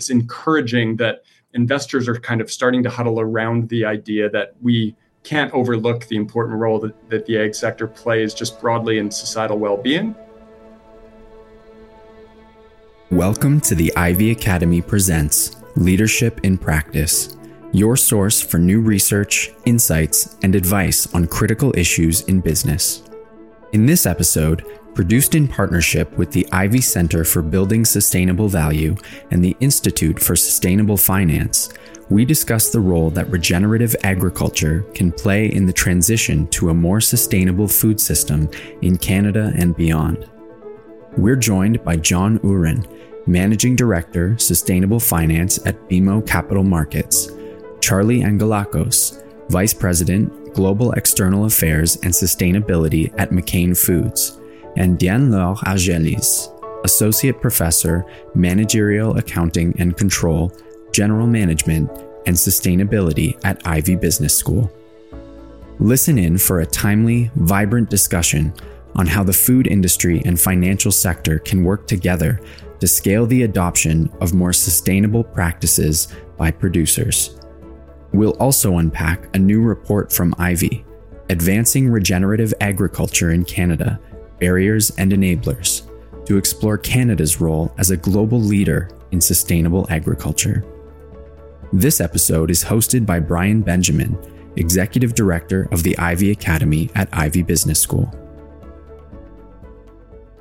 It's encouraging that investors are kind of starting to huddle around the idea that we can't overlook the important role that, that the ag sector plays just broadly in societal well being. Welcome to the Ivey Academy Presents Leadership in Practice, your source for new research, insights, and advice on critical issues in business. In this episode, produced in partnership with the Ivey Center for Building Sustainable Value and the Institute for Sustainable Finance, we discuss the role that regenerative agriculture can play in the transition to a more sustainable food system in Canada and beyond. We're joined by John Uhren, Managing Director, Sustainable Finance at BMO Capital Markets, Charlie Angelakos, Vice President, Global External Affairs and Sustainability at McCain Foods, and Diane-Laure Arjaliès, Associate Professor, Managerial Accounting and Control, General Management, and Sustainability at Ivey Business School. Listen in for a timely, vibrant discussion on how the food industry and financial sector can work together to scale the adoption of more sustainable practices by producers. We'll also unpack a new report from Ivey, Advancing Regenerative Agriculture in Canada Barriers and Enablers, to explore Canada's role as a global leader in sustainable agriculture. This episode is hosted by Bryan Benjamin, Executive Director of the Ivey Academy at Ivey Business School.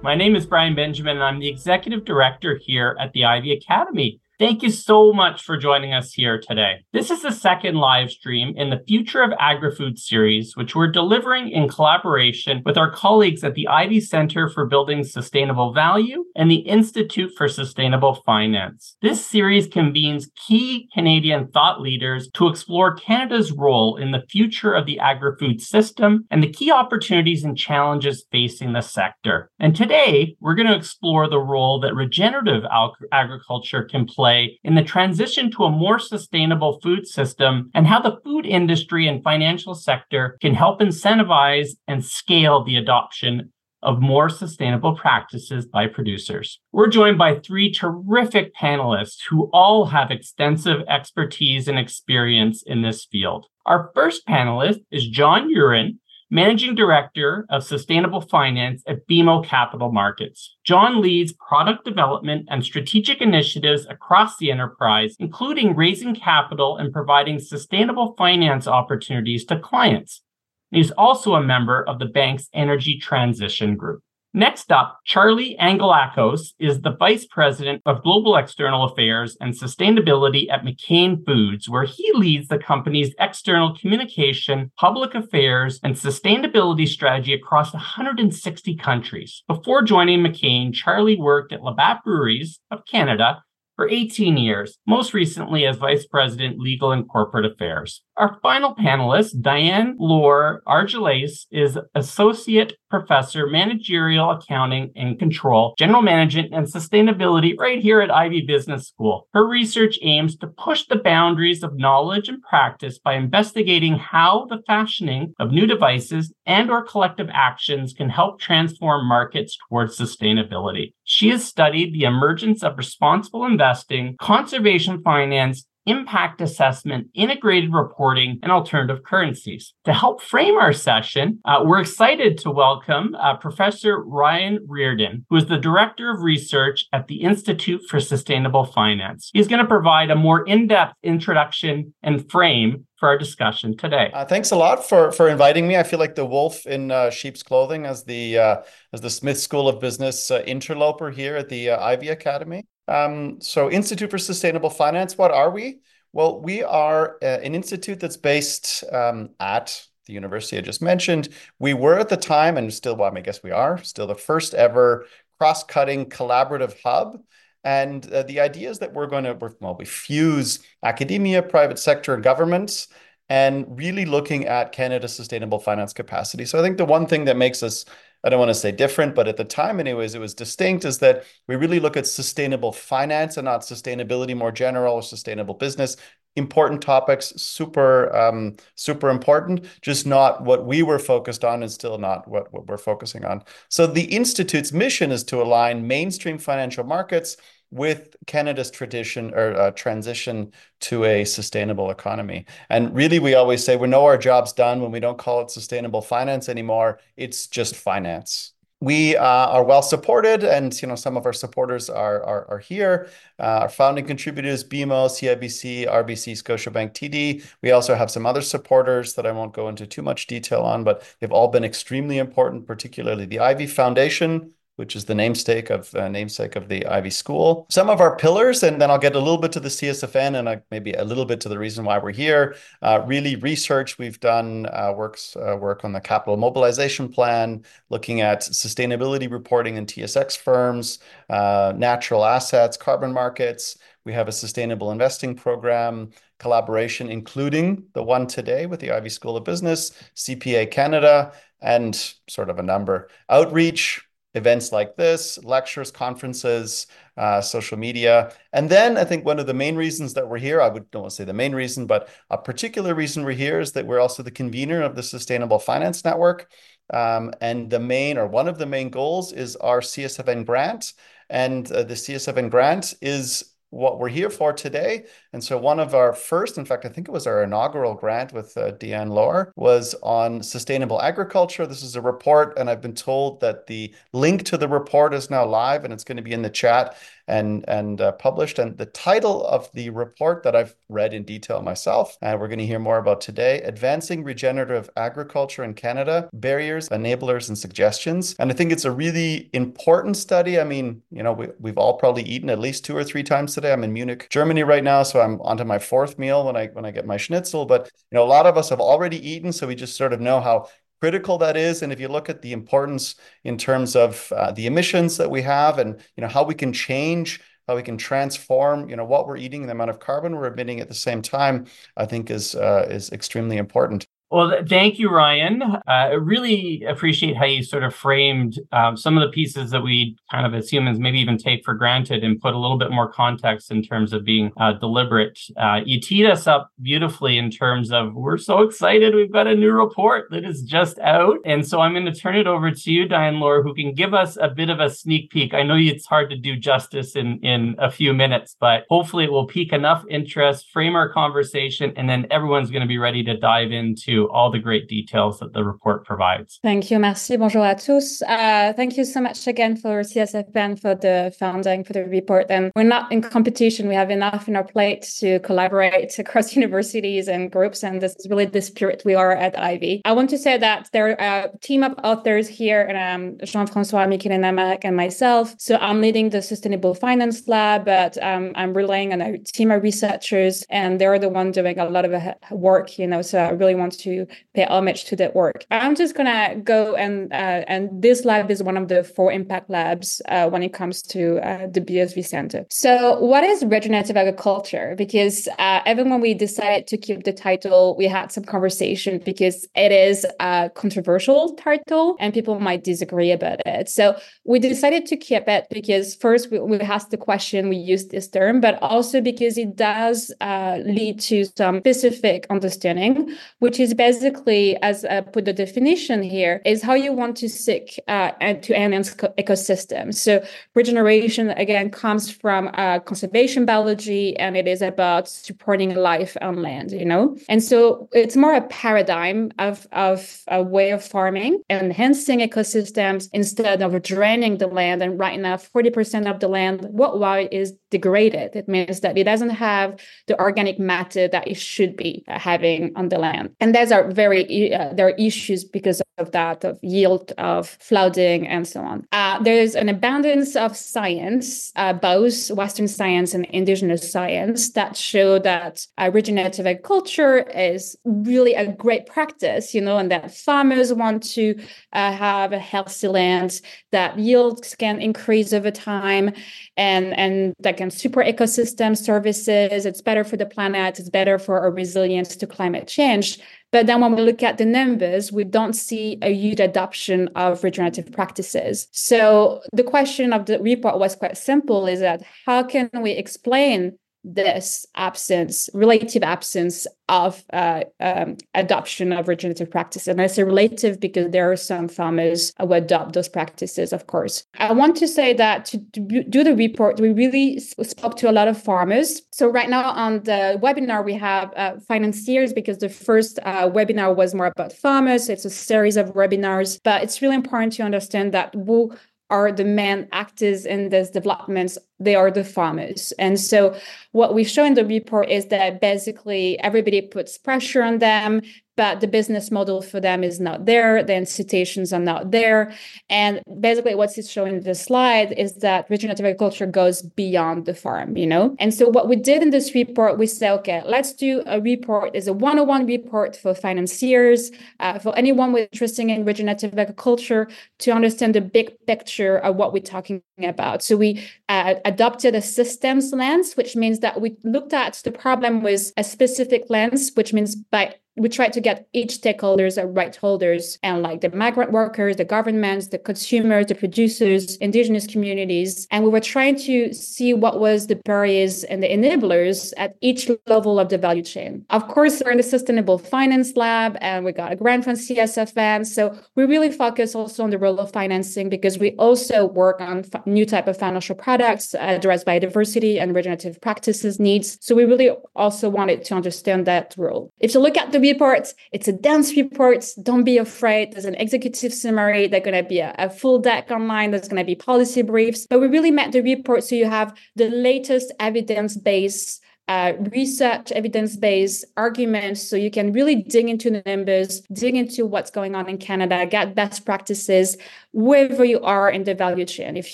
My name is Bryan Benjamin, and I'm the Executive Director here at the Ivey Academy. Thank you so much for joining us here today. This is the second live stream in the Future of Agri-Food series, which we're delivering in collaboration with our colleagues at the Ivey Center for Building Sustainable Value and the Institute for Sustainable Finance. This series convenes key Canadian thought leaders to explore Canada's role in the future of the agri-food system and the key opportunities and challenges facing the sector. And today, we're going to explore the role that regenerative agriculture can play play in the transition to a more sustainable food system and how the food industry and financial sector can help incentivize and scale the adoption of more sustainable practices by producers. We're joined by three terrific panelists who all have extensive expertise and experience in this field. Our first panelist is John Uhren, Managing Director of Sustainable Finance at BMO Capital Markets. John leads product development and strategic initiatives across the enterprise, including raising capital and providing sustainable finance opportunities to clients. He's also a member of the bank's Energy Transition Group. Next up, Charlie Angelakos is the Vice President of Global External Affairs and Sustainability at McCain Foods, where he leads the company's external communication, public affairs, and sustainability strategy across 160 countries. Before joining McCain, Charlie worked at Labatt Breweries of Canada for 18 years, most recently as Vice President, Legal and Corporate Affairs. Our final panelist, Diane-Laure Arjaliès, is Associate Professor, Managerial Accounting and Control, General Management and Sustainability right here at Ivey Business School. Her research aims to push the boundaries of knowledge and practice by investigating how the fashioning of new devices and or collective actions can help transform markets towards sustainability. She has studied the emergence of responsible investing, conservation finance, impact assessment, integrated reporting, and alternative currencies. To help frame our session, uh, we're excited to welcome uh, Professor Ryan Reardon, who is the Director of Research at the Institute for Sustainable Finance. He's going to provide a more in depth introduction and frame for our discussion today. Uh, thanks a lot for for inviting me. I feel like the wolf in uh, sheep's clothing as the uh, as the Smith School of Business uh, interloper here at the uh, Ivey Academy. Um, so, Institute for Sustainable Finance, what are we? Well, we are uh, an institute that's based um, at the university I just mentioned. We were at the time, and still, well, I guess we are still the first ever cross cutting collaborative hub. And uh, the idea is that we're going to, well, we fuse academia, private sector, governments and really looking at Canada's sustainable finance capacity. So I think the one thing that makes us I don't want to say different, but at the time, anyways, it was distinct is that we really look at sustainable finance and not sustainability more general or sustainable business. Important topics, super, um, super important, just not what we were focused on and still not what, what we're focusing on. So the Institute's mission is to align mainstream financial markets with Canada's tradition or uh, transition to a sustainable economy. And really, we always say we know our job's done when we don't call it sustainable finance anymore. It's just finance we uh, are well supported, and you know some of our supporters are are, are here. Uh, our founding contributors: BMO, CIBC, RBC, Scotiabank, TD. We also have some other supporters that I won't go into too much detail on, but they've all been extremely important, particularly the Ivey Foundation, which is the namesake of uh, namesake of the Ivey School. Some of our pillars, and then I'll get a little bit to the CSFN and uh, maybe a little bit to the reason why we're here. Uh, really, research we've done uh, works uh, work on the capital mobilization plan, looking at sustainability reporting in TSX firms, uh, natural assets, carbon markets. We have a sustainable investing program collaboration, including the one today with the Ivey School of Business, CPA Canada, and sort of a number outreach events like this, lectures, conferences, uh, social media. And then I think one of the main reasons that we're here, I would don't say the main reason, but a particular reason we're here is that we're also the convener of the Sustainable Finance Network. Um, and the main or one of the main goals is our CSFN grant. And uh, the CSFN grant is what we're here for today. And so one of our first, in fact, I think it was our inaugural grant with uh, Diane-Laure, was on sustainable agriculture. This is a report, and I've been told that the link to the report is now live and it's going to be in the chat and and uh, published. And the title of the report that I've read in detail myself, and we're going to hear more about today: "Advancing Regenerative Agriculture in Canada: Barriers, Enablers, and Suggestions." And I think it's a really important study. I mean, you know, we, we've all probably eaten at least two or three times today. I'm in Munich, Germany right now, so I'm onto my fourth meal when I when I get my schnitzel. But you know, a lot of us have already eaten, so we just sort of know how critical that is and if you look at the importance in terms of uh, the emissions that we have and you know how we can change how we can transform you know what we're eating the amount of carbon we're emitting at the same time i think is uh, is extremely important well, thank you, Ryan. Uh, I really appreciate how you sort of framed um, some of the pieces that we kind of as humans maybe even take for granted and put a little bit more context in terms of being uh, deliberate. Uh, you teed us up beautifully in terms of we're so excited. We've got a new report that is just out. And so I'm going to turn it over to you, Diane-Laure, who can give us a bit of a sneak peek. I know it's hard to do justice in, in a few minutes, but hopefully it will pique enough interest, frame our conversation, and then everyone's going to be ready to dive into all the great details that the report provides. Thank you. Merci. Bonjour à tous. Uh, thank you so much again for CSFN for the funding, for the report. And we're not in competition. We have enough in our plate to collaborate across universities and groups. And this is really the spirit we are at Ivey. I want to say that there are a team of authors here, and um, Jean-François, Michele Namac, and myself. So I'm leading the Sustainable Finance Lab, but um, I'm relying on a team of researchers, and they're the one doing a lot of work, you know. So I really want to pay homage to that work. I'm just gonna go and uh, and this lab is one of the four impact labs uh, when it comes to uh, the BSV Center. So, what is regenerative agriculture? Because uh, even when we decided to keep the title, we had some conversation because it is a controversial title and people might disagree about it. So, we decided to keep it because first we, we asked the question, we use this term, but also because it does uh, lead to some specific understanding, which is basically, as I put the definition here, is how you want to seek uh, and to enhance ecosystems. So regeneration again comes from uh, conservation biology, and it is about supporting life on land. You know, and so it's more a paradigm of of a way of farming, enhancing ecosystems instead of draining the land. And right now, forty percent of the land worldwide is degraded. It means that it doesn't have the organic matter that it should be having on the land. And there's are very uh, there are issues because of that of yield of flooding and so on. Uh, there's an abundance of science, uh, both Western science and indigenous science, that show that regenerative agriculture is really a great practice, you know, and that farmers want to uh, have a healthy land, that yields can increase over time, and and that can support ecosystem services. It's better for the planet. It's better for our resilience to climate change. But then when we look at the numbers, we don't see a huge adoption of regenerative practices. So the question of the report was quite simple is that how can we explain this absence, relative absence of uh, um, adoption of regenerative practices. And I say relative because there are some farmers who adopt those practices, of course. I want to say that to, do the report, we really spoke to a lot of farmers. So right now on the webinar, we have uh, financiers because the first uh, webinar was more about farmers. It's a series of webinars, but it's really important to understand that who are the main actors in this developments they are the farmers. And so what we show in the report is that basically everybody puts pressure on them but the business model for them is not there. The incitations are not there. And basically what's showing in the slide is that regenerative agriculture goes beyond the farm you know? And so what we did in this report we said okay let's do a report is a 101 report for financiers uh, for anyone with interest in regenerative agriculture to understand the big picture of what we're talking about. So we uh, adopted a systems lens which means that we looked at the problem with a specific lens which means by we try to get each stakeholders the right holders and like the migrant workers, the governments, the consumers, the producers, indigenous communities. And we were trying to see what was the barriers and the enablers at each level of the value chain. Of course, we're in the Sustainable Finance Lab and we got a grant from CSFN. So we really focus also on the role of financing because we also work on f- new type of financial products address biodiversity and regenerative practices needs. So we really also wanted to understand that role. If you look at the report. It's a dense report. Don't be afraid. There's an executive summary. There's going to be a, a full deck online. There's going to be policy briefs. But we really met the report so you have the latest evidence based uh, research, evidence based arguments. So you can really dig into the numbers, dig into what's going on in Canada, get best practices wherever you are in the value chain. If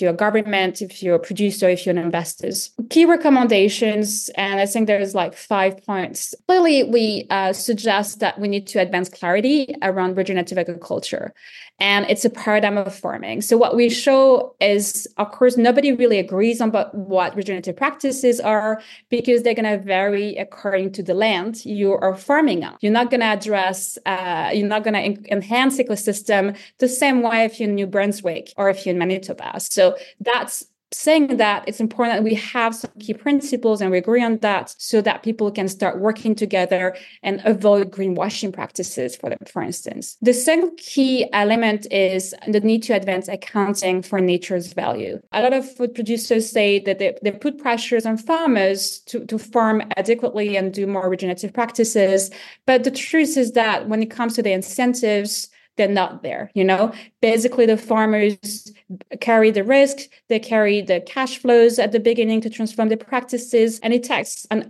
you're a government, if you're a producer, if you're an investor. Key recommendations, and I think there's like five points. Clearly, we uh, suggest that we need to advance clarity around regenerative agriculture and it's a paradigm of farming. So what we show is, of course, nobody really agrees on what regenerative practices are because they're going to vary according to the land you are farming on. You're not going to address, uh, you're not going to en- enhance ecosystem the same way if you're in New Brunswick or if you're in Manitoba. So that's saying that it's important that we have some key principles and we agree on that so that people can start working together and avoid greenwashing practices for them for instance. The second key element is the need to advance accounting for nature's value. A lot of food producers say that they, they put pressures on farmers to, to farm adequately and do more regenerative practices. But the truth is that when it comes to the incentives they're not there you know? Basically the farmers carry the risk they carry the cash flows at the beginning to transform the practices and it takes an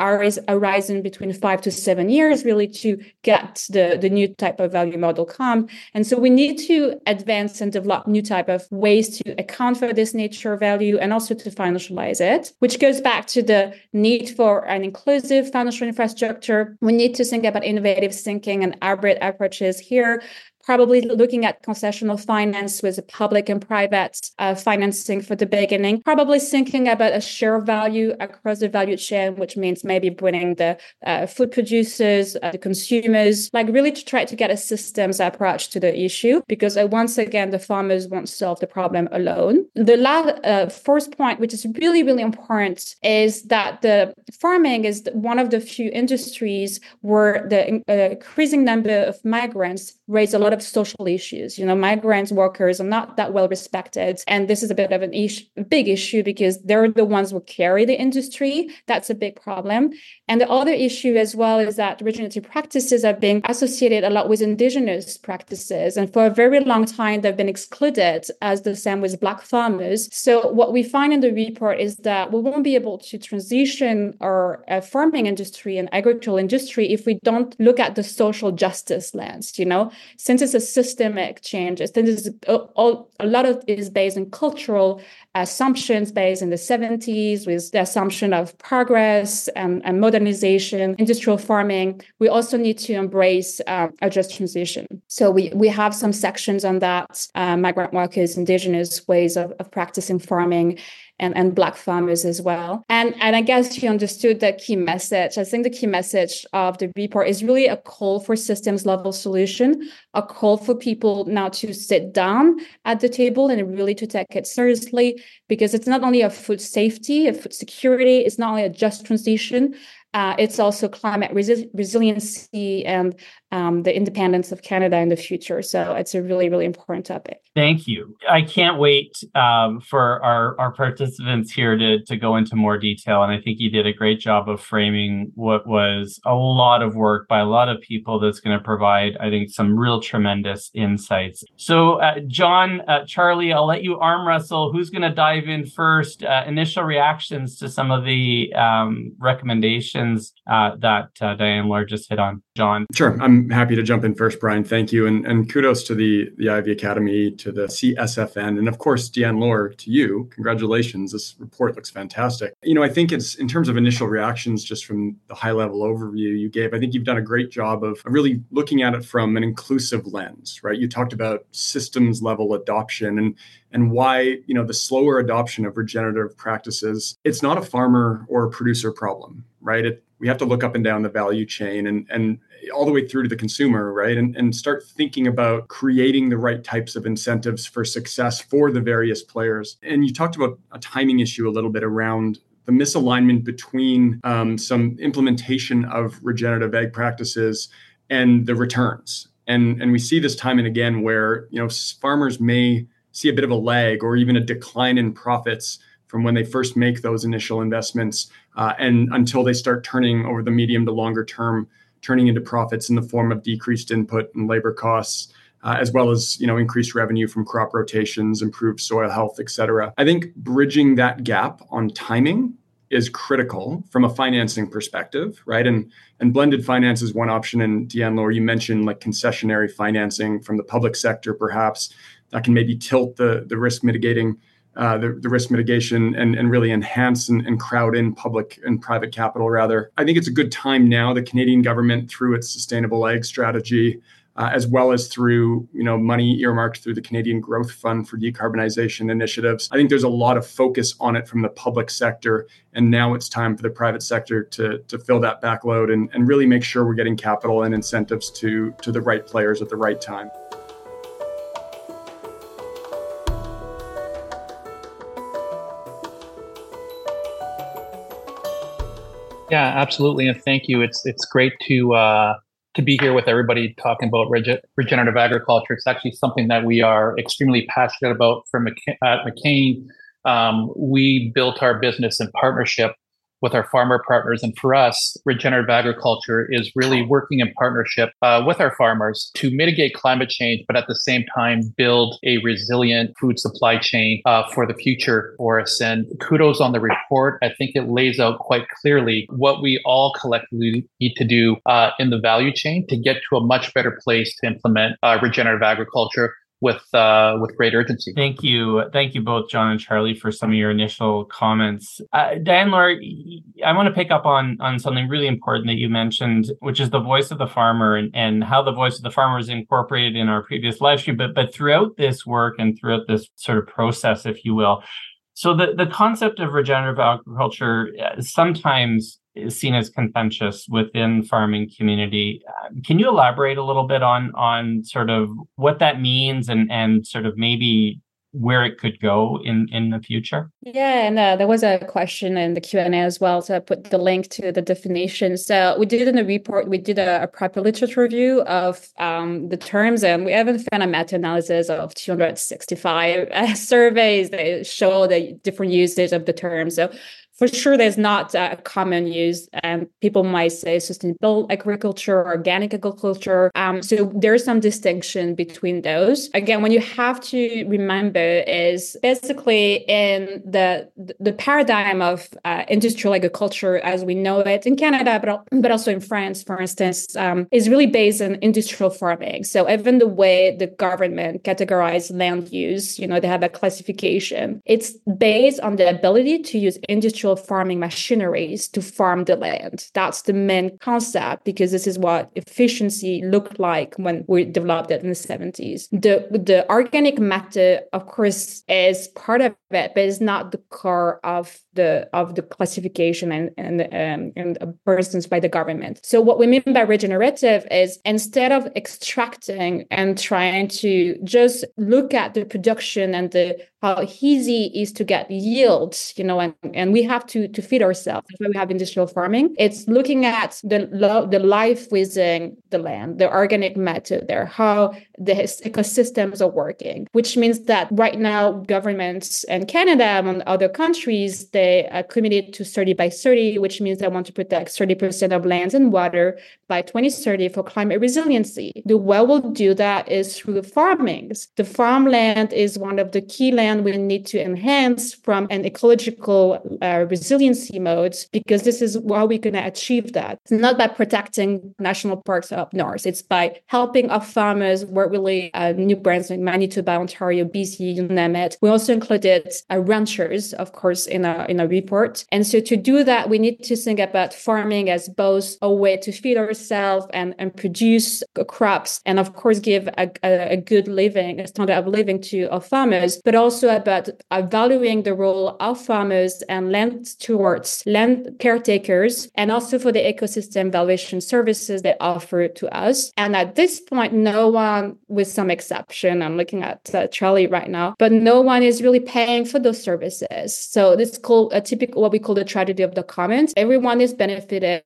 horizon between five to seven years really to get the, the new type of value model come. And so we need to advance and develop new type of ways to account for this nature value and also to financialize it which goes back to the need for an inclusive financial infrastructure. We need to think about innovative thinking and hybrid approaches here probably looking at concessional finance with public and private uh, financing for the beginning, probably thinking about a share value across the value chain, which means maybe bringing the uh, food producers, uh, the consumers, like really to try to get a systems approach to the issue, because uh, once again, the farmers won't solve the problem alone. The last, uh, first point, which is really, really important, is that the farming is one of the few industries where the uh, increasing number of migrants raise a lot of social issues. You know, migrant workers are not that well respected. And this is a bit of an issue, big issue because they're the ones who carry the industry. That's a big problem. And the other issue as well is that regenerative practices are being associated a lot with indigenous practices. And for a very long time, they've been excluded as the same with Black farmers. So what we find in the report is that we won't be able to transition our uh, farming industry and agricultural industry if we don't look at the social justice lens, you know, since it's a systemic change, since it's all, a lot of it is based on cultural assumptions based in the 70s with the assumption of progress and, and modernization, industrial farming. We also need to embrace uh, a just transition. So we, we have some sections on that, uh, migrant workers, indigenous ways of, of practicing farming. And, and Black farmers as well. And, and I guess you understood the key message. I think the key message of the report is really a call for systems level solution, a call for people now to sit down at the table and really to take it seriously because it's not only a food safety, a food security, it's not only a just transition, uh, it's also climate resi- resiliency and um, the independence of Canada in the future. So it's a really, really important topic. Thank you. I can't wait um, for our, our participants here to, to go into more detail. And I think you did a great job of framing what was a lot of work by a lot of people that's going to provide, I think, some real tremendous insights. So, uh, John, uh, Charlie, I'll let you arm wrestle. Who's going to dive in first? Uh, initial reactions to some of the um, recommendations uh, that uh, Diane-Laure just hit on. John. Sure. I'm happy to jump in first, Bryan. Thank you. And, and kudos to the, the Ivey Academy, to the CSFN, and of course, Diane-Laure, to you. Congratulations. This report looks fantastic. You know, I think it's in terms of initial reactions, just from the high level overview you gave, I think you've done a great job of really looking at it from an inclusive lens, right? You talked about systems level adoption and and why you know the slower adoption of regenerative practices it's not a farmer or a producer problem right it, we have to look up and down the value chain and and all the way through to the consumer, right? And, and start thinking about creating the right types of incentives for success for the various players. And you talked about a timing issue a little bit around the misalignment between um, some implementation of regenerative ag practices and the returns. And, and we see this time and again where you know farmers may see a bit of a lag or even a decline in profits from when they first make those initial investments uh, and until they start turning over the medium to longer term turning into profits in the form of decreased input and labor costs uh, as well as you know increased revenue from crop rotations improved soil health et cetera. I think bridging that gap on timing is critical from a financing perspective right? And and blended finance is one option. And Diane-Laure you mentioned like concessionary financing from the public sector perhaps that can maybe tilt the the risk mitigating uh, the, the, risk mitigation and, and really enhance and, and, crowd in public and private capital rather. I think it's a good time now. The Canadian government, through its sustainable ag strategy, uh, as well as through you know money earmarked through the Canadian Growth Fund for decarbonization initiatives. I think there's a lot of focus on it from the public sector, and now it's time for the private sector to to fill that backload and, and really make sure we're getting capital and incentives to to the right players at the right time. Yeah, absolutely, and thank you. It's it's great to uh, to be here with everybody talking about rege- regenerative agriculture. It's actually something that we are extremely passionate about from at McCain. Um, we built our business in partnership with our farmer partners. And for us, regenerative agriculture is really working in partnership uh, with our farmers to mitigate climate change, but at the same time, build a resilient food supply chain uh, for the future for us. And kudos on the report. I think it lays out quite clearly what we all collectively need to do uh, in the value chain to get to a much better place to implement uh, regenerative agriculture with uh, with great urgency. Thank you, thank you both, John and Charlie, for some of your initial comments. Uh, Diane-Laure, I want to pick up on on something really important that you mentioned, which is the voice of the farmer and, and how the voice of the farmer is incorporated in our previous live stream, but but throughout this work and throughout this sort of process, if you will. So the, the concept of regenerative agriculture uh, sometimes is seen as contentious within farming community. Uh, can you elaborate a little bit on on sort of what that means and and sort of maybe where it could go in in the future? Yeah and uh, there was a question in the q&a as well so i put the link to the definition. So we did in the report we did a, a proper literature review of um, the terms and we even found a meta-analysis of 265 uh, surveys that show the different usage of the term. So for sure there's not a common use and people might say sustainable agriculture organic agriculture. Um, so there's some distinction between those. Again when you have to remember is basically in the the paradigm of uh, industrial agriculture as we know it in canada but, but also in france for instance um, is really based on industrial farming. So even the way the government categorizes land use you know they have a classification. It's based on the ability to use industrial farming machineries to farm the land. That's the main concept because this is what efficiency looked like when we developed it in the 70s. The the organic method, of course, is part of it, but it's not the core of the of the classification and and um, and persons by the government. So what we mean by regenerative is instead of extracting and trying to just look at the production and the how easy it is to get yields, you know, and, and we have to to feed ourselves. That's why we have industrial farming. It's looking at the the life within the land, the organic matter there, how the ecosystems are working, which means that right now governments and Canada and other countries they are committed to 30 by 30, which means they want to protect 30% of lands and water by 2030 for climate resiliency. The way we'll do that is through farmings. The farmland is one of the key land we need to enhance from an ecological uh, resiliency mode because this is how we're going to achieve that. It's not by protecting national parks up north. It's by helping our farmers work really uh, New Brunswick, Manitoba, Ontario, BC, you name it. We also included uh, ranchers, of course, in a in a report. And so to do that, we need to think about farming as both a way to feed ourselves and, and produce crops and of course give a, a, a, good living a standard of living to our farmers but also about valuing the role of farmers and land stewards land caretakers and also for the ecosystem valuation services they offer to us and at this point no one with some exception i'm looking at uh, charlie right now but no one is really paying for those services so this is called a typical what we call the tragedy of the commons everyone is benefited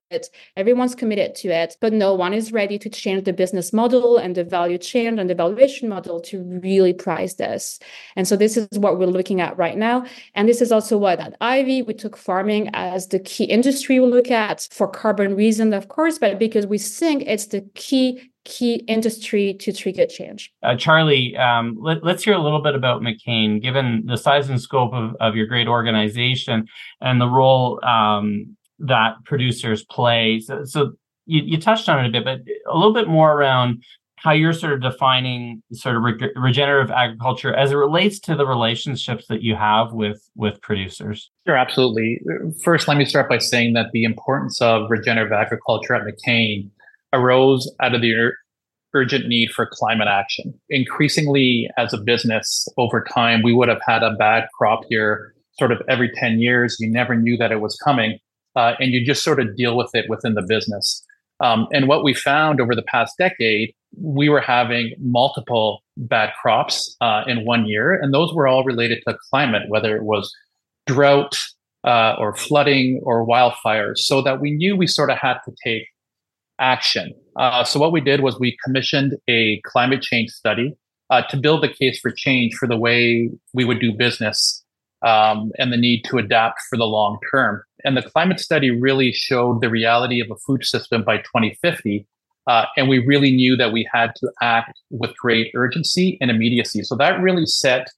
everyone's committed to it it, but no one is ready to change the business model and the value chain and the valuation model to really price this. And so this is what we're looking at right now. And this is also what at Ivey, we took farming as the key industry we look at for carbon reason, of course, but because we think it's the key key industry to trigger change. Uh, Charlie, um, let, us hear a little bit about McCain, given the size and scope of, of your great organization and the role um, that producers play. So, so you, you touched on it a bit, but a little bit more around how you're sort of defining sort of re- regenerative agriculture as it relates to the relationships that you have with with producers. Sure, absolutely. First, let me start by saying that the importance of regenerative agriculture at McCain arose out of the ur- urgent need for climate action. Increasingly, as a business, over time, we would have had a bad crop year sort of every 10 years. You never knew that it was coming, uh, and you just sort of deal with it within the business. Um, and what we found over the past decade, we were having multiple bad crops uh, in one year, and those were all related to climate, whether it was drought uh, or flooding or wildfires. So that we knew we sort of had to take action. Uh, so what we did was we commissioned a climate change study uh, to build the case for change for the way we would do business um, and the need to adapt for the long term. And the climate study really showed the reality of a food system by 2050. Uh, and we really knew that we had to act with great urgency and immediacy. So that really set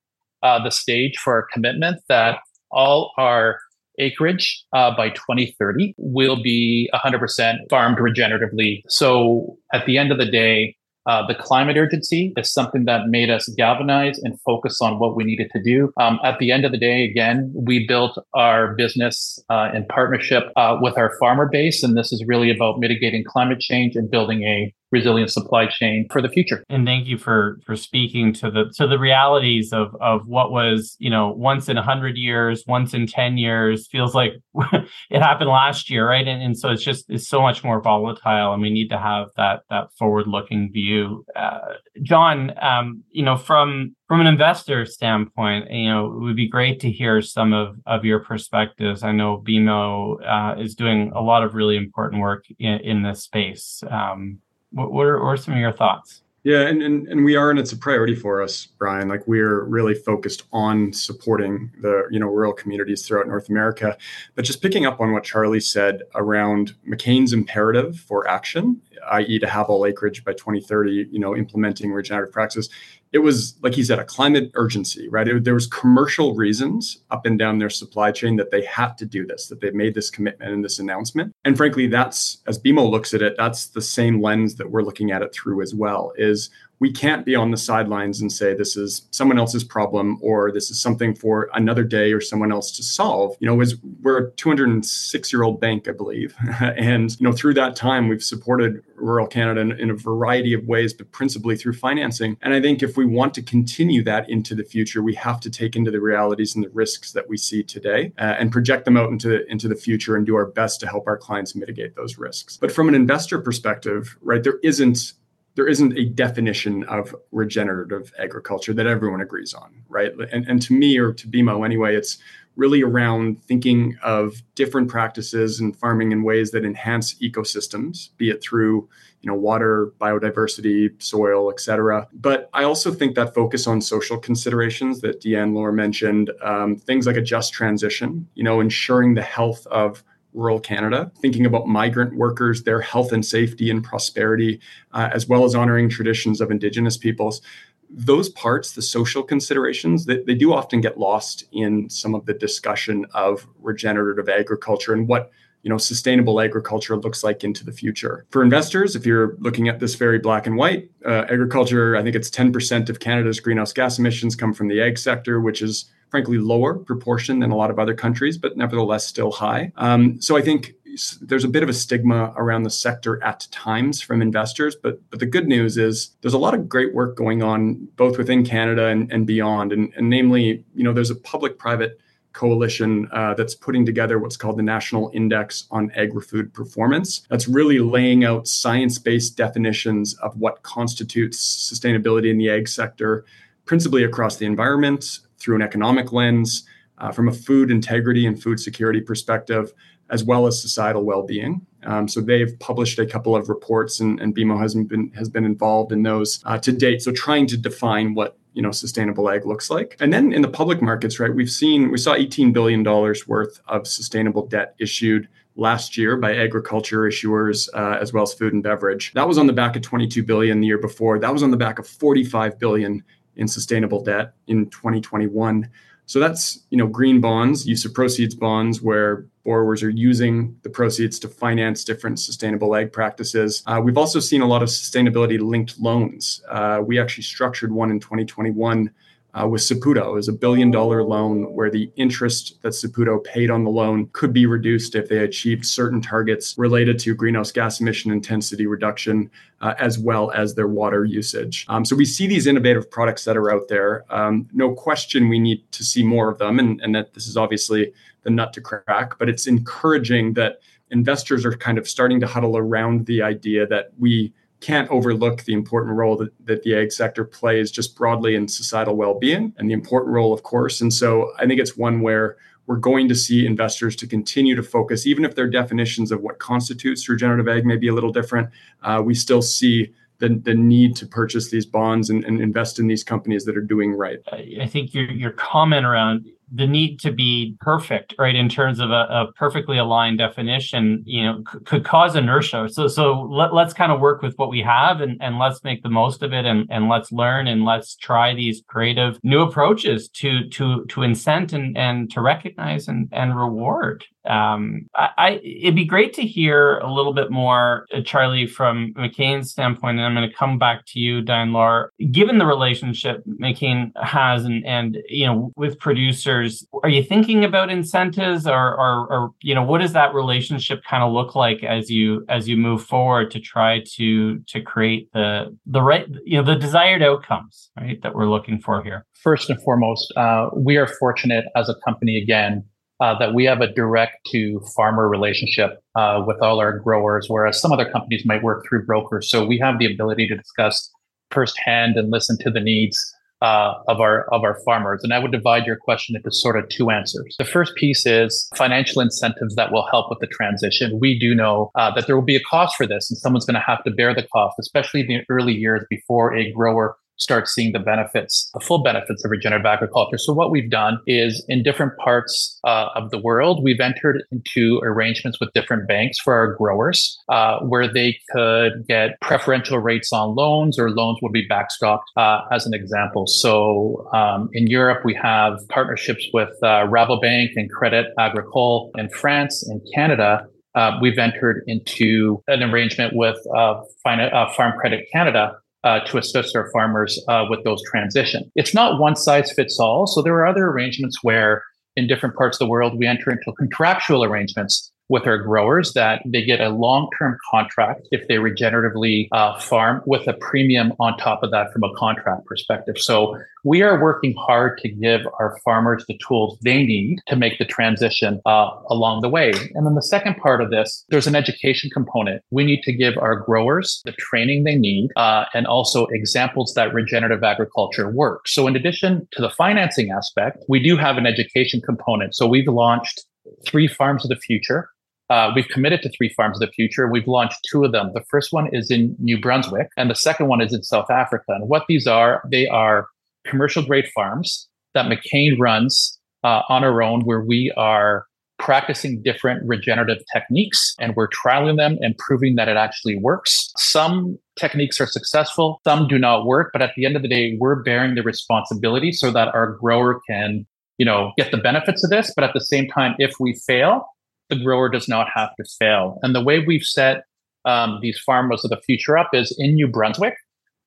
uh, the stage for our commitment that all our acreage uh, by 2030 will be 100% farmed regeneratively. So at the end of the day, uh, the climate urgency is something that made us galvanize and focus on what we needed to do. Um, at the end of the day, again, we built our business uh, in partnership uh, with our farmer base, and this is really about mitigating climate change and building a resilient supply chain for the future. And thank you for for speaking to the to the realities of of what was you know once in hundred years, once in ten years. Feels like it happened last year, right? And, and so it's just it's so much more volatile, and we need to have that that forward looking view. Uh, John, um, you know from from an investor standpoint, you know, it would be great to hear some of, of your perspectives. I know BMO uh, is doing a lot of really important work in, in this space. Um, what, what, are, what are some of your thoughts? Yeah, and, and and we are, and it's a priority for us, Bryan. Like we're really focused on supporting the you know rural communities throughout North America. But just picking up on what Charlie said around McCain's imperative for action, i.e., to have all acreage by 2030, you know, implementing regenerative practices it was like he said a climate urgency right it, there was commercial reasons up and down their supply chain that they had to do this that they made this commitment and this announcement and frankly that's as bmo looks at it that's the same lens that we're looking at it through as well is we can't be on the sidelines and say this is someone else's problem or this is something for another day or someone else to solve. You know, is we're a 206 year old bank, I believe, and you know through that time we've supported rural Canada in, in, a variety of ways, but principally through financing. And I think if we want to continue that into the future, we have to take into the realities and the risks that we see today uh, and project them out into into the future and do our best to help our clients mitigate those risks. But from an investor perspective, right, there isn't there isn't a definition of regenerative agriculture that everyone agrees on, right? And, and to me, or to BMO anyway, it's really around thinking of different practices and farming in ways that enhance ecosystems, be it through you know water, biodiversity, soil, et cetera. But I also think that focus on social considerations that Diane-Laure mentioned, um, things like a just transition, you know, ensuring the health of rural Canada, thinking about migrant workers, their health and safety and prosperity, uh, as well as honoring traditions of Indigenous peoples. Those parts, the social considerations, they, they do often get lost in some of the discussion of regenerative agriculture and what you know sustainable agriculture looks like into the future for investors if you're looking at this very black and white uh, agriculture i think it's 10% of canada's greenhouse gas emissions come from the ag sector which is frankly lower proportion than a lot of other countries, but nevertheless still high. Um, so I think there's a bit of a stigma around the sector at times from investors, but but the good news is there's a lot of great work going on both within Canada and, and beyond, and, and namely, you know, there's a public-private coalition uh, that's putting together what's called the National Index on Agri-Food Performance. That's really laying out science-based definitions of what constitutes sustainability in the ag sector, principally across the environment, through an economic lens, uh, from a food integrity and food security perspective, as well as societal well-being. Um, so they've published a couple of reports, and, and BMO has been has been involved in those uh, to date. So trying to define what you know sustainable ag looks like, and then in the public markets, right? We've seen we saw 18 billion dollars worth of sustainable debt issued last year by agriculture issuers uh, as well as food and beverage. That was on the back of 22 billion the year before. That was on the back of 45 billion in sustainable debt in 2021. So that's you know green bonds, use of proceeds bonds, where borrowers are using the proceeds to finance different sustainable ag practices. Uh, we've also seen a lot of sustainability linked loans. Uh, we actually structured one in 2021 uh, with Saputo. It was a billion dollar loan where the interest that Saputo paid on the loan could be reduced if they achieved certain targets related to greenhouse gas emission intensity reduction, uh, as well as their water usage. Um, so we see these innovative products that are out there. Um, no question we need to see more of them, and, and that this is obviously the nut to crack, but it's encouraging that investors are kind of starting to huddle around the idea that we can't overlook the important role that, that the ag sector plays just broadly in societal well-being and the important role of course. And so i think it's one where we're going to see investors to continue to focus even if their definitions of what constitutes regenerative ag may be a little different uh, we still see the, the need to purchase these bonds and, and invest in these companies that are doing right. I think your, your comment around the need to be perfect, right, in terms of a, a perfectly aligned definition, you know, c- could cause inertia. So, so let, let's kind of work with what we have and, and let's make the most of it and, and let's learn and let's try these creative new approaches to to to incent and, and to recognize and, and reward. Um, I, I it'd be great to hear a little bit more, uh, Charlie, from McCain's standpoint, and I'm going to come back to you, Diane-Laure. Given the relationship McCain has and and you know with producers are you thinking about incentives or, or, or you know what does that relationship kind of look like as you as you move forward to try to to create the the right you know the desired outcomes right that we're looking for here first and foremost uh, we are fortunate as a company again uh, that we have a direct to farmer relationship uh, with all our growers, whereas some other companies might work through brokers. So we have the ability to discuss firsthand and listen to the needs uh, of our of our farmers. And I would divide your question into sort of two answers. The first piece is financial incentives that will help with the transition. We do know uh, that there will be a cost for this, and someone's going to have to bear the cost, especially in the early years before a grower start seeing the benefits, the full benefits of regenerative agriculture. So what we've done is in different parts uh, of the world, we've entered into arrangements with different banks for our growers, uh, where they could get preferential rates on loans or loans would be backstopped, uh, as an example. So um, in Europe, we have partnerships with uh, Rabobank and Credit Agricole in France. In Canada, uh, we've entered into an arrangement with uh, Farm Credit Canada uh, to assist our farmers uh, with those transition. It's not one size fits all. So there are other arrangements where in different parts of the world we enter into contractual arrangements with our growers that they get a long-term contract if they regeneratively uh, farm with a premium on top of that from a contract perspective. So we are working hard to give our farmers the tools they need to make the transition uh, along the way. And then the second part of this, there's an education component. We need to give our growers the training they need uh, and also examples that regenerative agriculture works. So in addition to the financing aspect, we do have an education component. So we've launched three farms of the future uh, we've committed to three farms of the future. We've launched two of them. The first one is in New Brunswick, and the second one is in South Africa. And what these are, they are commercial grade farms that McCain runs uh, on our own, where we are practicing different regenerative techniques and we're trialing them and proving that it actually works. Some techniques are successful, some do not work, but at the end of the day, we're bearing the responsibility so that our grower can, you know, get the benefits of this. But at the same time, if we fail, the grower does not have to fail. And the way we've set um, these farmers of the future up is in New Brunswick.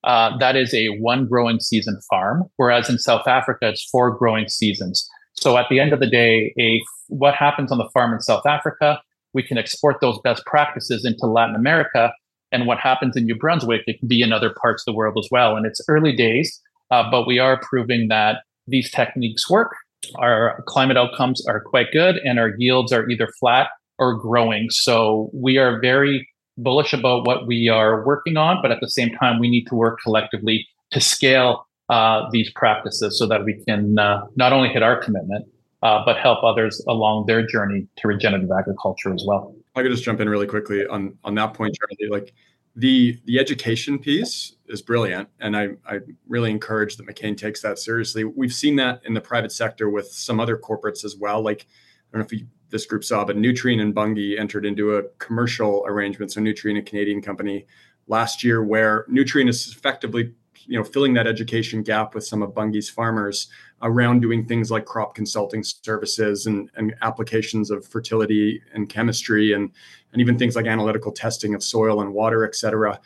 Uh, that is a one growing season farm, whereas in South Africa it's four growing seasons. So at the end of the day, a what happens on the farm in South Africa, we can export those best practices into Latin America, and what happens in New Brunswick, it can be in other parts of the world as well. And it's early days, uh, but we are proving that these techniques work our climate outcomes are quite good and our yields are either flat or growing. So we are very bullish about what we are working on, but at the same time, we need to work collectively to scale uh, these practices so that we can uh, not only hit our commitment, uh, but help others along their journey to regenerative agriculture as well. I could just jump in really quickly on on that point, Charlie. Like the the education piece is brilliant, and I I really encourage that McCain takes that seriously. We've seen that in the private sector with some other corporates as well. Like I don't know if you, this group saw, but Nutrien and Bunge entered into a commercial arrangement. So Nutrien, a Canadian company, last year, where Nutrien is effectively you know filling that education gap with some of Bunge's farmers around doing things like crop consulting services and, and applications of fertility and chemistry and and even things like analytical testing of soil and water, et cetera.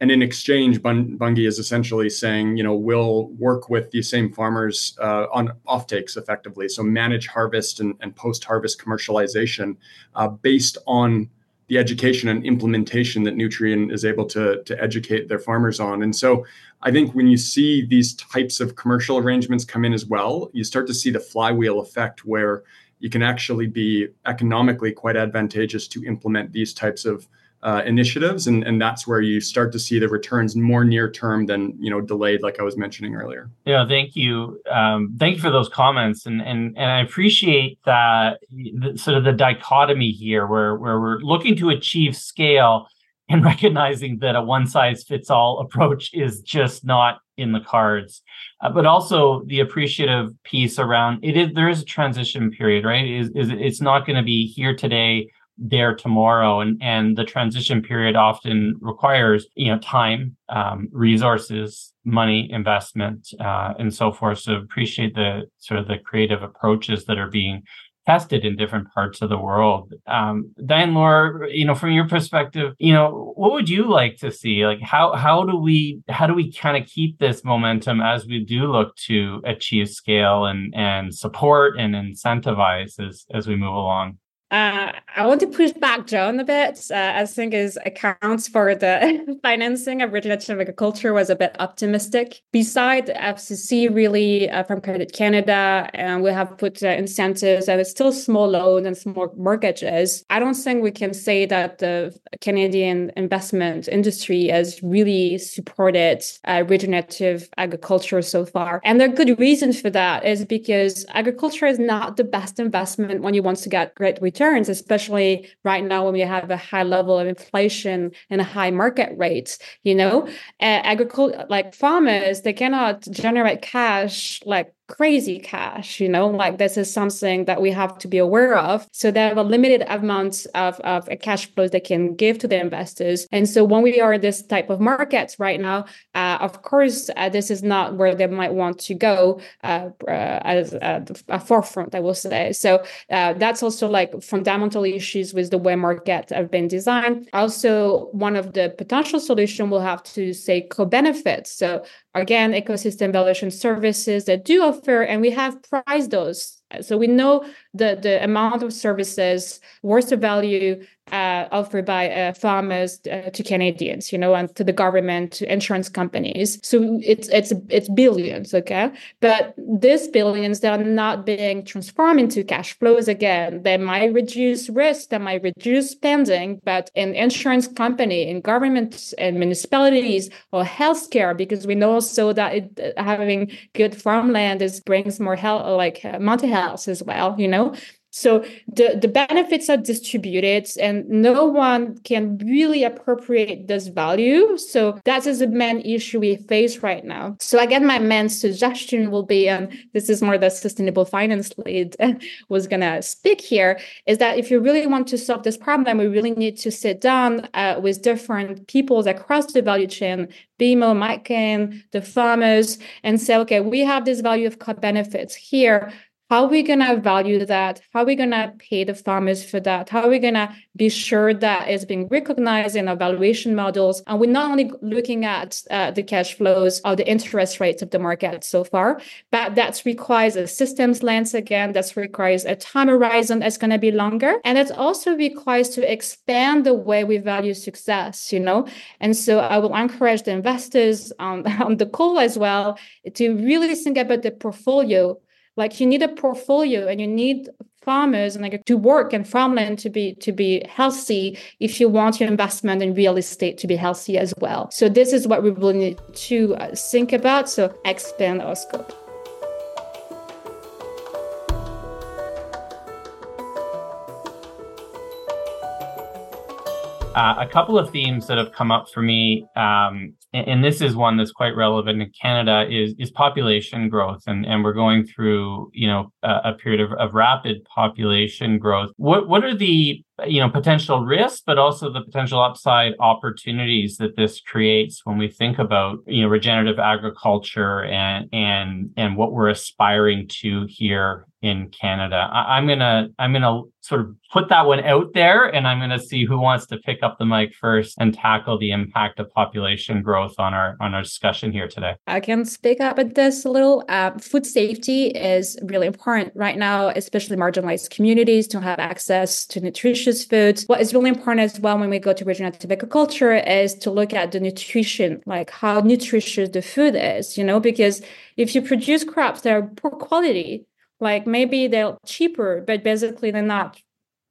And in exchange, Bunge is essentially saying, you know, we'll work with these same farmers uh, on offtakes effectively. So manage harvest and, and post-harvest commercialization uh, based on the education and implementation that Nutrien is able to, to educate their farmers on. And so I think when you see these types of commercial arrangements come in as well, you start to see the flywheel effect where you can actually be economically quite advantageous to implement these types of uh, initiatives and, and that's where you start to see the returns more near term than you know delayed like i was mentioning earlier. Yeah thank you. Um, thank you for those comments and and and i appreciate that the, sort of the dichotomy here where where we're looking to achieve scale and recognizing that a one size fits all approach is just not in the cards. Uh, but also the appreciative piece around it is there is a transition period right? Is, is it's not going to be here today there tomorrow. And and the transition period often requires you know time um, resources money investment uh, and so forth. So appreciate the sort of the creative approaches that are being tested in different parts of the world. Um, Diane-Laure you know from your perspective you know what would you like to see? Like how how do we how do we kind of keep this momentum as we do look to achieve scale and and support and incentivize as as we move along uh, I want to push back John a bit. Uh, I think his accounts for the financing of regenerative agriculture was a bit optimistic. Beside FCC, really uh, from Credit Canada, and we have put uh, incentives and it's still small loans and small mortgages. I don't think we can say that the Canadian investment industry has really supported uh, regenerative agriculture so far. And the good reason for that. Is because agriculture is not the best investment when you want to get great return returns, especially right now when we have a high level of inflation and high market rates. You know, uh, agriculture like farmers, they cannot generate cash like crazy cash, you know, like this is something that we have to be aware of. So they have a limited amount of, of cash flows they can give to the investors. And so when we are in this type of markets right now, uh, of course, uh, this is not where they might want to go uh, uh as a forefront, I will say. So uh, that's also like fundamental issues with the way markets have been designed. Also, one of the potential solution will have to say co-benefits. So again, ecosystem valuation services that do offer, and we have priced those. So we know the, the amount of services worth the value uh, offered by uh, farmers uh, to Canadians, you know, and to the government, to insurance companies. So it's it's it's billions, okay. But these billions they are not being transformed into cash flows again. They might reduce risk, they might reduce spending, but in insurance company, in governments and municipalities or healthcare, because we know also that it, having good farmland is brings more health, like uh, mental health as well, you know. So the, the benefits are distributed and no one can really appropriate this value. So that is the main issue we face right now. So again, my main suggestion will be, and this is more the sustainable finance lead was gonna speak here, is that if you really want to solve this problem, we really need to sit down uh, with different peoples across the value chain, BMO, McCain, the farmers, and say, okay, we have this value of co benefits here how are we going to value that? How are we going to pay the farmers for that? How are we going to be sure that it's being recognized in our valuation models? And we're not only looking at uh, the cash flows or the interest rates of the market so far but that requires a systems lens again that requires a time horizon that's going to be longer and it also requires to expand the way we value success you know? And so i will encourage the investors on, on the call as well to really think about the portfolio like you need a portfolio and you need farmers and like to work and farmland to be to be healthy if you want your investment in real estate to be healthy as well. So this is what we really need to uh, think about. So expand our scope Uh, a couple of themes that have come up for me, um, and, and, this is one that's quite relevant in Canada, is is population growth, and and we're going through you know a, a period of, of rapid population growth. What what are the you know potential risks but also the potential upside opportunities that this creates when we think about you know regenerative agriculture and and and what we're aspiring to here in Canada. I, am gonna I'm gonna sort of put that one out there, and I'm gonna see who wants to pick up the mic first and tackle the impact of population growth on our on our discussion here today. I can speak up at this a little. Uh, food safety is really important right now, especially marginalized communities to have access to nutritious foods. What is really important as well when we go to regenerative agriculture is to look at the nutrition, like how nutritious the food is. You know, because if you produce crops that are poor quality like maybe they're cheaper, but basically they're not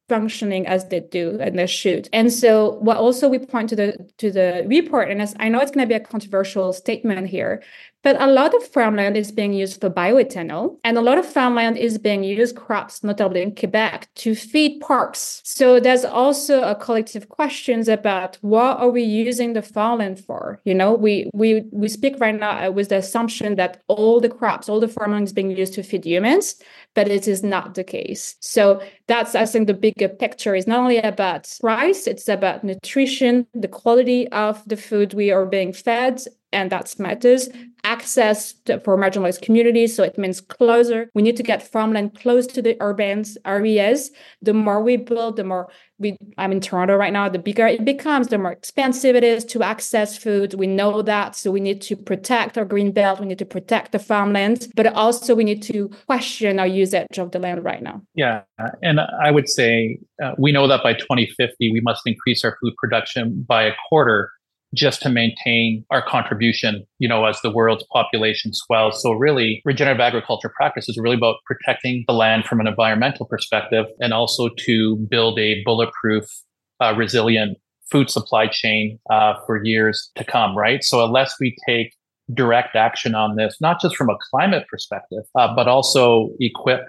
functioning as they do and they should. And so what also we point to the to the report, and as I know it's going to be a controversial statement here, but a lot of farmland is being used for bioethanol, and a lot of farmland is being used crops, notably in Quebec, to feed parks. So there's also a collective questions about what are we using the farmland for? You know, we we we speak right now uh, with the assumption that all the crops, all the farmland is being used to feed humans, but it is not the case. So that's I think the bigger picture is not only about price, it's about nutrition, the quality of the food we are being fed, and that matters. Access to, for marginalized communities, so it means closer. We need to get farmland close to the urban areas. The more we build, the more we. I'm in Toronto right now. The bigger it becomes, the more expensive it is to access food. We know that, so we need to protect our green belt. We need to protect the farmland, but also we need to question our usage of the land right now. Yeah, and I would say uh, we know that by 2050 we must increase our food production by a quarter just to maintain our contribution, you know, as the world's population swells. So really, regenerative agriculture practice is really about protecting the land from an environmental perspective and also to build a bulletproof, uh, resilient food supply chain uh, for years to come, right? So unless we take direct action on this, not just from a climate perspective, uh, but also equip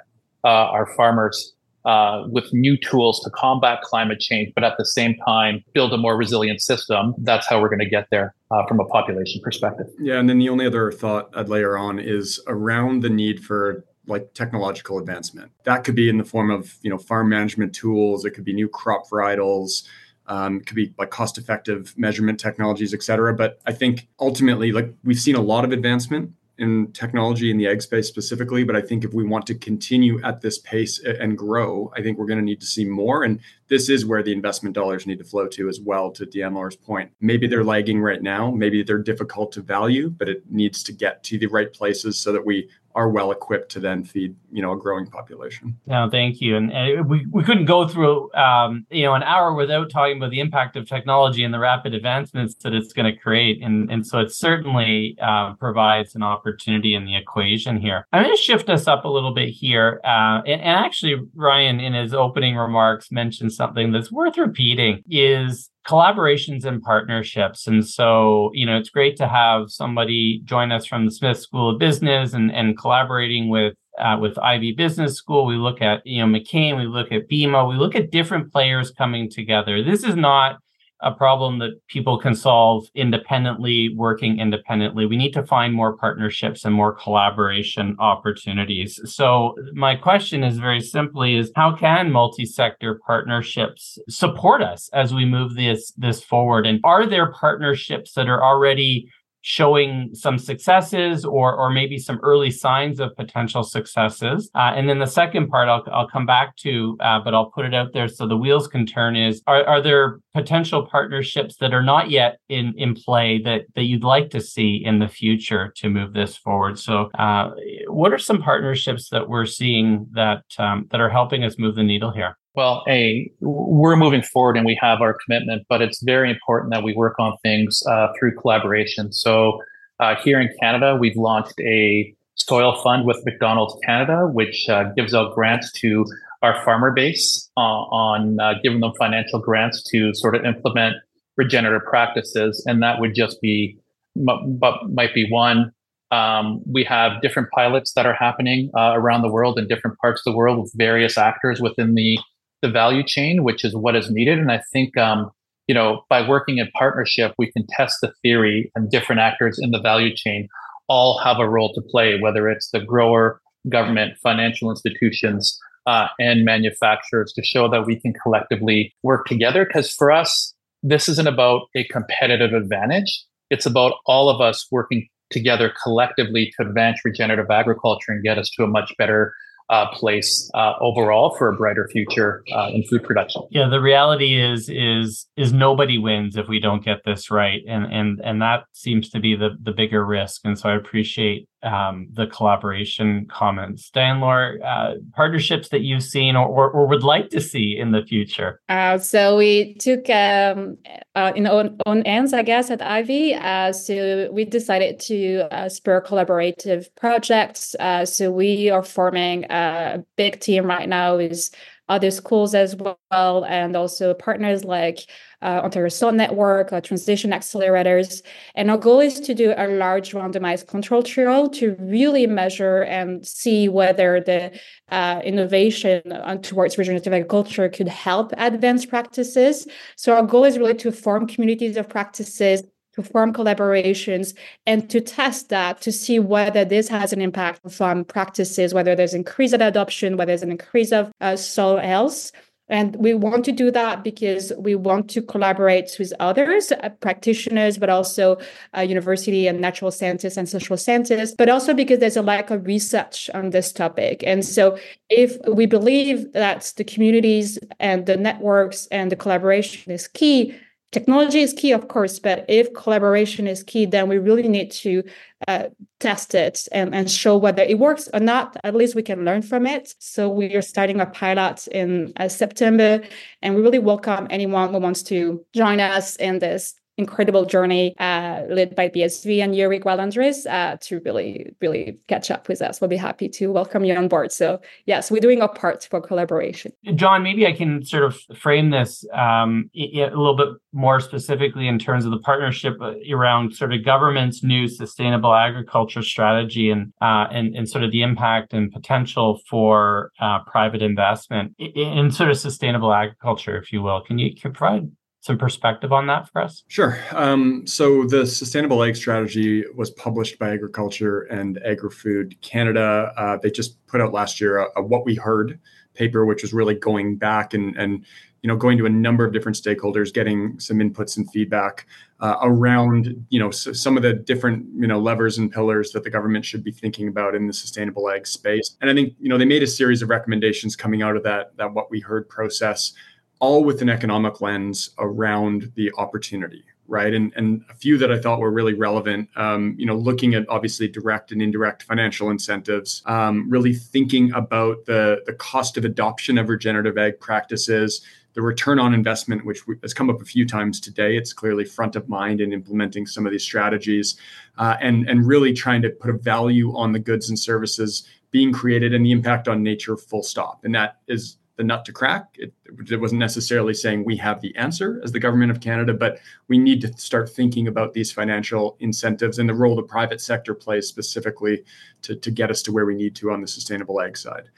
uh, our farmers uh, with new tools to combat climate change, but at the same time build a more resilient system. That's how we're going to get there uh, from a population perspective. Yeah, and then the only other thought I'd layer on is around the need for like technological advancement. That could be in the form of you know farm management tools. It could be new crop varietals. Um, it could be like cost-effective measurement technologies, et cetera. But I think ultimately, like we've seen a lot of advancement in technology in the ag space specifically, but I think if we want to continue at this pace and grow, I think we're going to need to see more. And this is where the investment dollars need to flow to as well, to Laure's point. Maybe they're lagging right now, maybe they're difficult to value, but it needs to get to the right places so that we are well equipped to then feed you know a growing population. No, thank you. And, and we, we couldn't go through um, you know an hour without talking about the impact of technology and the rapid advancements that it's going to create. And and so it certainly uh, provides an opportunity in the equation here. I'm going to shift us up a little bit here. Uh, and, and actually, Ryan in his opening remarks mentioned something that's worth repeating: is collaborations and partnerships. And so, you know, it's great to have somebody join us from the Smith School of Business and, and collaborating with uh, with Ivey Business School. We look at, you know, McCain, we look at BMO, we look at different players coming together. This is not a problem that people can solve independently, working independently. We need to find more partnerships and more collaboration opportunities. So my question is very simply is how can multi-sector partnerships support us as we move this this forward? And are there partnerships that are already showing some successes or or maybe some early signs of potential successes. Uh, and then the second part I'll, I'll come back to, uh, but I'll put it out there so the wheels can turn is are, are there potential partnerships that are not yet in, in play that, that you'd like to see in the future to move this forward? So uh, what are some partnerships that we're seeing that um, that are helping us move the needle here? Well, a we're moving forward and we have our commitment, but it's very important that we work on things uh, through collaboration. So uh, here in Canada, we've launched a soil fund with McDonald's Canada, which uh, gives out grants to our farmer base uh, on uh, giving them financial grants to sort of implement regenerative practices, and that would just be, but might be one. Um, we have different pilots that are happening uh, around the world in different parts of the world with various actors within the the value chain, which is what is needed. And I think, um, you know, by working in partnership, we can test the theory and different actors in the value chain all have a role to play, whether it's the grower, government, financial institutions, uh, and manufacturers to show that we can collectively work together. Because for us, this isn't about a competitive advantage. It's about all of us working together collectively to advance regenerative agriculture and get us to a much better uh, place uh, overall for a brighter future uh, in food production. Yeah, the reality is is is nobody wins if we don't get this right, and and and that seems to be the the bigger risk. And so I appreciate um, the collaboration comments. Diane-Laure, uh, partnerships that you've seen or, or, or, would like to see in the future? Uh, so we took um, uh, in own, own ends, I guess, at Ivey. Uh, so we decided to uh, spur collaborative projects. Uh, so we are forming a big team right now with other schools as well, and also partners like uh, Ontario Soil Network, uh, transition accelerators. And our goal is to do a large randomized control trial to really measure and see whether the uh, innovation towards regenerative agriculture could help advance practices. So our goal is really to form communities of practices to form collaborations and to test that to see whether this has an impact on practices, whether there's increase of adoption, whether there's an increase of uh, soil health. And we want to do that because we want to collaborate with others, uh, practitioners, but also uh, university and natural scientists and social scientists, but also because there's a lack of research on this topic. And so if we believe that the communities and the networks and the collaboration is key, technology is key of course but if collaboration is key then we really need to uh, test it and, and show whether it works or not. At least we can learn from it. So we are starting a pilot in uh, september and we really welcome anyone who wants to join us in this incredible journey uh, led by BSV and Jury Gualandris uh, to really, really catch up with us. We'll be happy to welcome you on board. So, yes, we're doing our part for collaboration. John, maybe I can sort of frame this um, a little bit more specifically in terms of the partnership uh, around sort of government's new sustainable agriculture strategy and uh, and, and sort of the impact and potential for uh, private investment in, in sort of sustainable agriculture, if you will. Can you, can you provide some perspective on that for us? Sure. Um, so the Sustainable Ag Strategy was published by Agriculture and Agri-Food Canada. Uh, they just put out last year a, a, What We Heard paper, which was really going back and and you know going to a number of different stakeholders, getting some inputs and feedback uh, around you know some of the different you know levers and pillars that the government should be thinking about in the sustainable ag space. And I think you know they made a series of recommendations coming out of that that What We Heard process all with an economic lens around the opportunity right? And and a few that i thought were really relevant um, you know looking at obviously direct and indirect financial incentives um, really thinking about the the cost of adoption of regenerative ag practices the return on investment which has come up a few times today. It's clearly front of mind in implementing some of these strategies uh, and and really trying to put a value on the goods and services being created and the impact on nature full stop. And that is the nut to crack. It, it, wasn't necessarily saying we have the answer as the government of Canada, but we need to start thinking about these financial incentives and the role the private sector plays specifically to, to get us to where we need to on the sustainable ag side.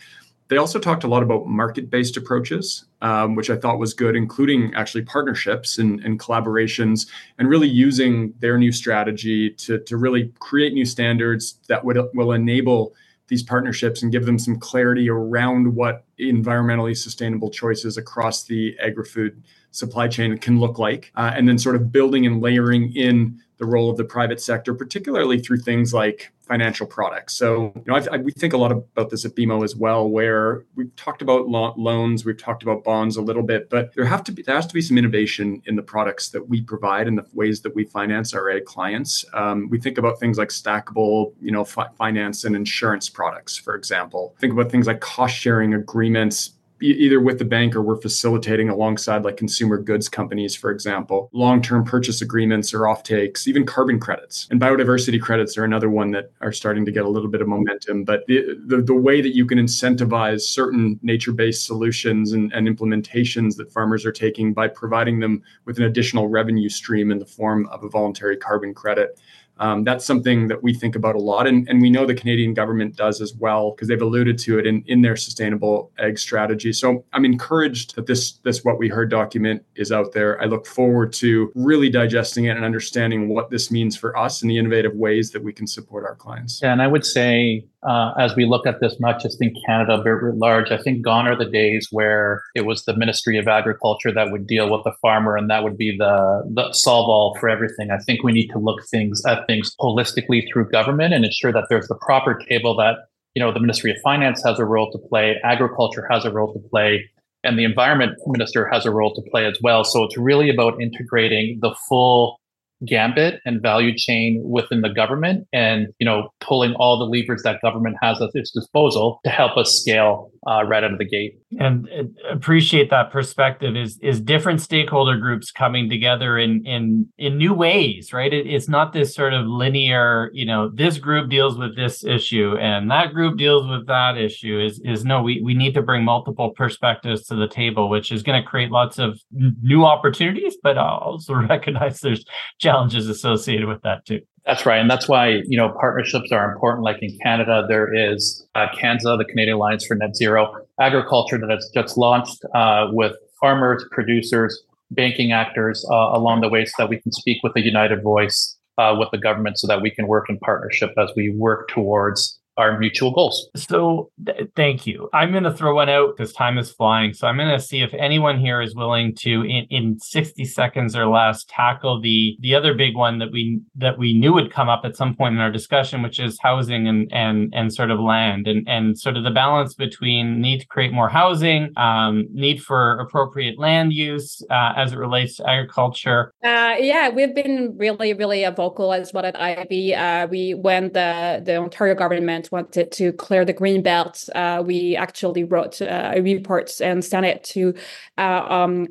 They also talked a lot about market based approaches, um, which I thought was good, including actually partnerships and, and, collaborations, and really using their new strategy to, to really create new standards that would, will enable these partnerships and give them some clarity around what environmentally sustainable choices across the agri-food supply chain can look like uh, and then sort of building and layering in the role of the private sector particularly through things like financial products. So, you know, I, we think a lot about this at BMO as well, where we've talked about lo- loans, we've talked about bonds a little bit, but there have to be there has to be some innovation in the products that we provide and the ways that we finance our ag clients. Um, we think about things like stackable, you know, fi- finance and insurance products, for example. Think about things like cost sharing agreements either with the bank or we're facilitating alongside like consumer goods companies, for example, long-term purchase agreements or offtakes, even carbon credits. And biodiversity credits are another one that are starting to get a little bit of momentum. But the, the, the way that you can incentivize certain nature-based solutions and, and implementations that farmers are taking by providing them with an additional revenue stream in the form of a voluntary carbon credit um, that's something that we think about a lot. And, and we know the Canadian government does as well, because they've alluded to it in, in their sustainable ag strategy. So I'm encouraged that this, this What We Heard document is out there. I look forward to really digesting it and understanding what this means for us and the innovative ways that we can support our clients. Yeah, and I would say uh, as we look at this, not just in Canada, but writ large, I think gone are the days where it was the Ministry of Agriculture that would deal with the farmer and that would be the, the solve all for everything. I think we need to look things at things holistically through government and ensure that there's the proper table that you know the Ministry of Finance has a role to play, agriculture has a role to play, and the environment minister has a role to play as well. So it's really about integrating the full gambit and value chain within the government and you know pulling all the levers that government has at its disposal to help us scale uh, right out of the gate. And appreciate that perspective is is different stakeholder groups coming together in in in new ways right? It, it's not this sort of linear you know this group deals with this issue and that group deals with that issue is is no we, we need to bring multiple perspectives to the table which is going to create lots of new opportunities but I also recognize there's challenges associated with that too that's right. And that's why, you know, partnerships are important. Like in Canada, there is uh, CANZA, the Canadian Alliance for Net Zero Agriculture, that has just launched uh, with farmers, producers, banking actors uh, along the way so that we can speak with a united voice uh, with the government so that we can work in partnership as we work towards our mutual goals. So th- thank you. I'm going to throw one out because time is flying. So I'm going to see if anyone here is willing to, in, in 60 seconds or less, tackle the the other big one that we that we knew would come up at some point in our discussion, which is housing and and and sort of land and and sort of the balance between need to create more housing, um, need for appropriate land use uh, as it relates to agriculture. Uh, yeah, we've been really really vocal as well at Ivey. Uh, we when the the Ontario government government wanted to clear the green belt, uh, we actually wrote uh, a report and sent it to uh, um,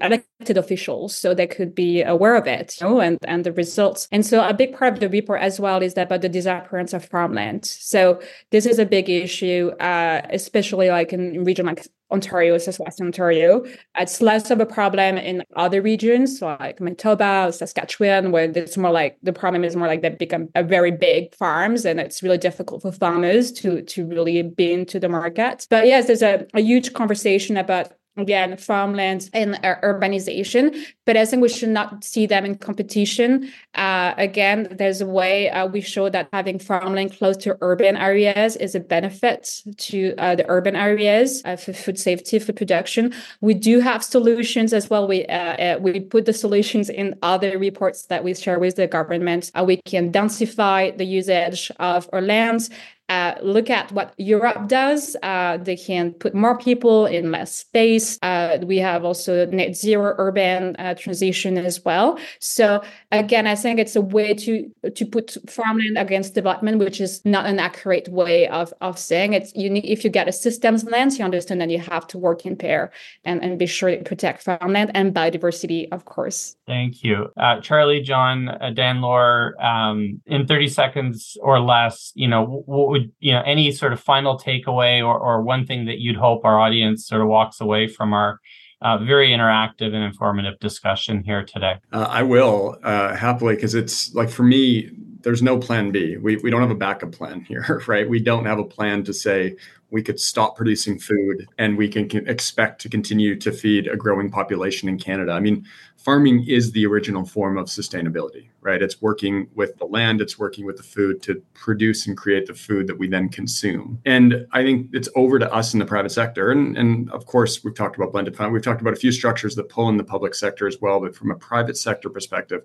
officials so they could be aware of it you know, and, and the results. And so a big part of the report as well is about the disappearance of farmland. So this is a big issue, uh, especially like in region like Ontario, Western Ontario. It's less of a problem in other regions like Manitoba, Saskatchewan, where it's more like the problem is more like they become a very big farms and it's really difficult for farmers to to really be into the market. But yes, there's a, a huge conversation about again farmlands and uh, urbanization but i think we should not see them in competition. Uh, again there's a way uh, we show that having farmland close to urban areas is a benefit to uh, the urban areas uh, for food safety food production. We do have solutions as well. We uh, we put the solutions in other reports that we share with the government. We can densify the usage of our lands uh, look at what Europe does. Uh, they can put more people in less space. Uh, we have also net zero urban uh, transition as well. So again, I think it's a way to to put farmland against development, which is not an accurate way of of saying it. You need if you get a systems lens, you understand that you have to work in pair and, and be sure to protect farmland and biodiversity, of course. Thank you, uh, Charlie, John, Diane-Laure. Um, in thirty seconds or less, you know, what would would you know any sort of final takeaway or, or one thing that you'd hope our audience sort of walks away from our uh, very interactive and informative discussion here today? Uh, i will uh, happily because it's like for me there's no plan b. We, we don't have a backup plan here right? We don't have a plan to say we could stop producing food and we can expect to continue to feed a growing population in canada. I mean farming is the original form of sustainability, right? It's working with the land, it's working with the food to produce and create the food that we then consume. And I think it's over to us in the private sector. And, and of course, we've talked about blended fund. We've talked about a few structures that pull in the public sector as well. But from a private sector perspective,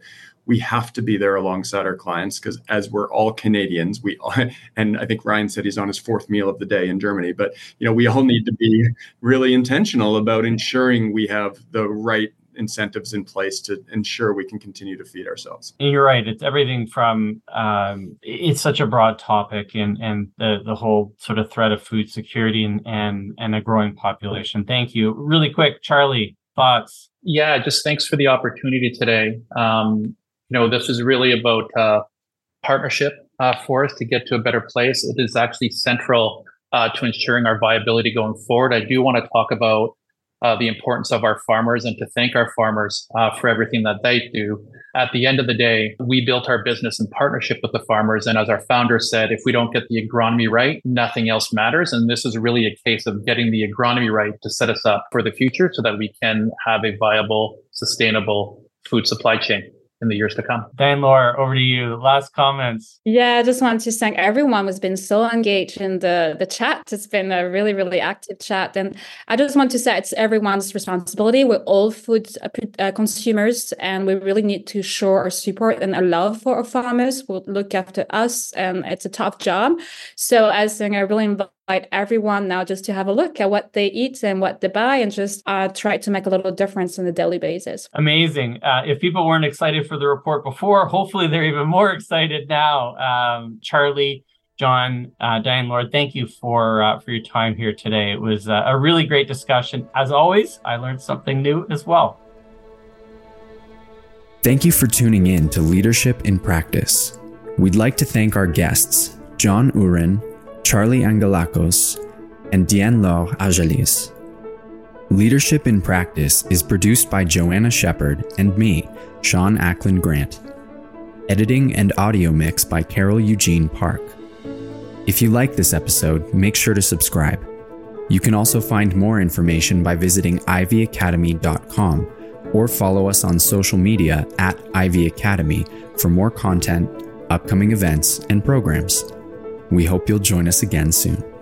we have to be there alongside our clients because as we're all Canadians, we all, and I think Ryan said he's on his fourth meal of the day in Germany, but you know, we all need to be really intentional about ensuring we have the right incentives in place to ensure we can continue to feed ourselves. You're right. It's everything from um, it's such a broad topic, and and the the whole sort of threat of food security and and and a growing population. Thank you. Really quick, Charlie, thoughts? Yeah, just thanks for the opportunity today. Um, you know, this is really about uh, partnership uh, for us to get to a better place. It is actually central uh, to ensuring our viability going forward. I do want to talk about uh, the importance of our farmers and to thank our farmers uh, for everything that they do. At the end of the day, we built our business in partnership with the farmers. And as our founder said, if we don't get the agronomy right, nothing else matters. And this is really a case of getting the agronomy right to set us up for the future so that we can have a viable, sustainable food supply chain in the years to come. Diane-Laure, over to you. Last comments. Yeah, I just want to thank everyone who's been so engaged in the, the chat. It's been a really, really active chat. And I just want to say it's everyone's responsibility. We're all food uh, uh consumers and we really need to show our support and our love for our farmers who look after us. And it's a tough job. So I think I really invite invite everyone now just to have a look at what they eat and what they buy and just uh, try to make a little difference on a daily basis. Amazing. Uh, if people weren't excited for the report before, hopefully they're even more excited now. Um, Charlie, John, uh, Diane-Laure, thank you for uh, for your time here today. It was uh, a really great discussion. As always, I learned something new as well. Thank you for tuning in to Leadership in Practice. We'd like to thank our guests, John Uhren, Charlie Angelakos, and Diane-Laure Arjaliès. Leadership in Practice is produced by Joanna Shepard and me, Sean Ackland Grant. Editing and audio mix by Carol Eugene Park. If you like this episode, make sure to subscribe. You can also find more information by visiting iveyacademy.com or follow us on social media at Ivey Academy for more content, upcoming events, and programs. We hope you'll join us again soon.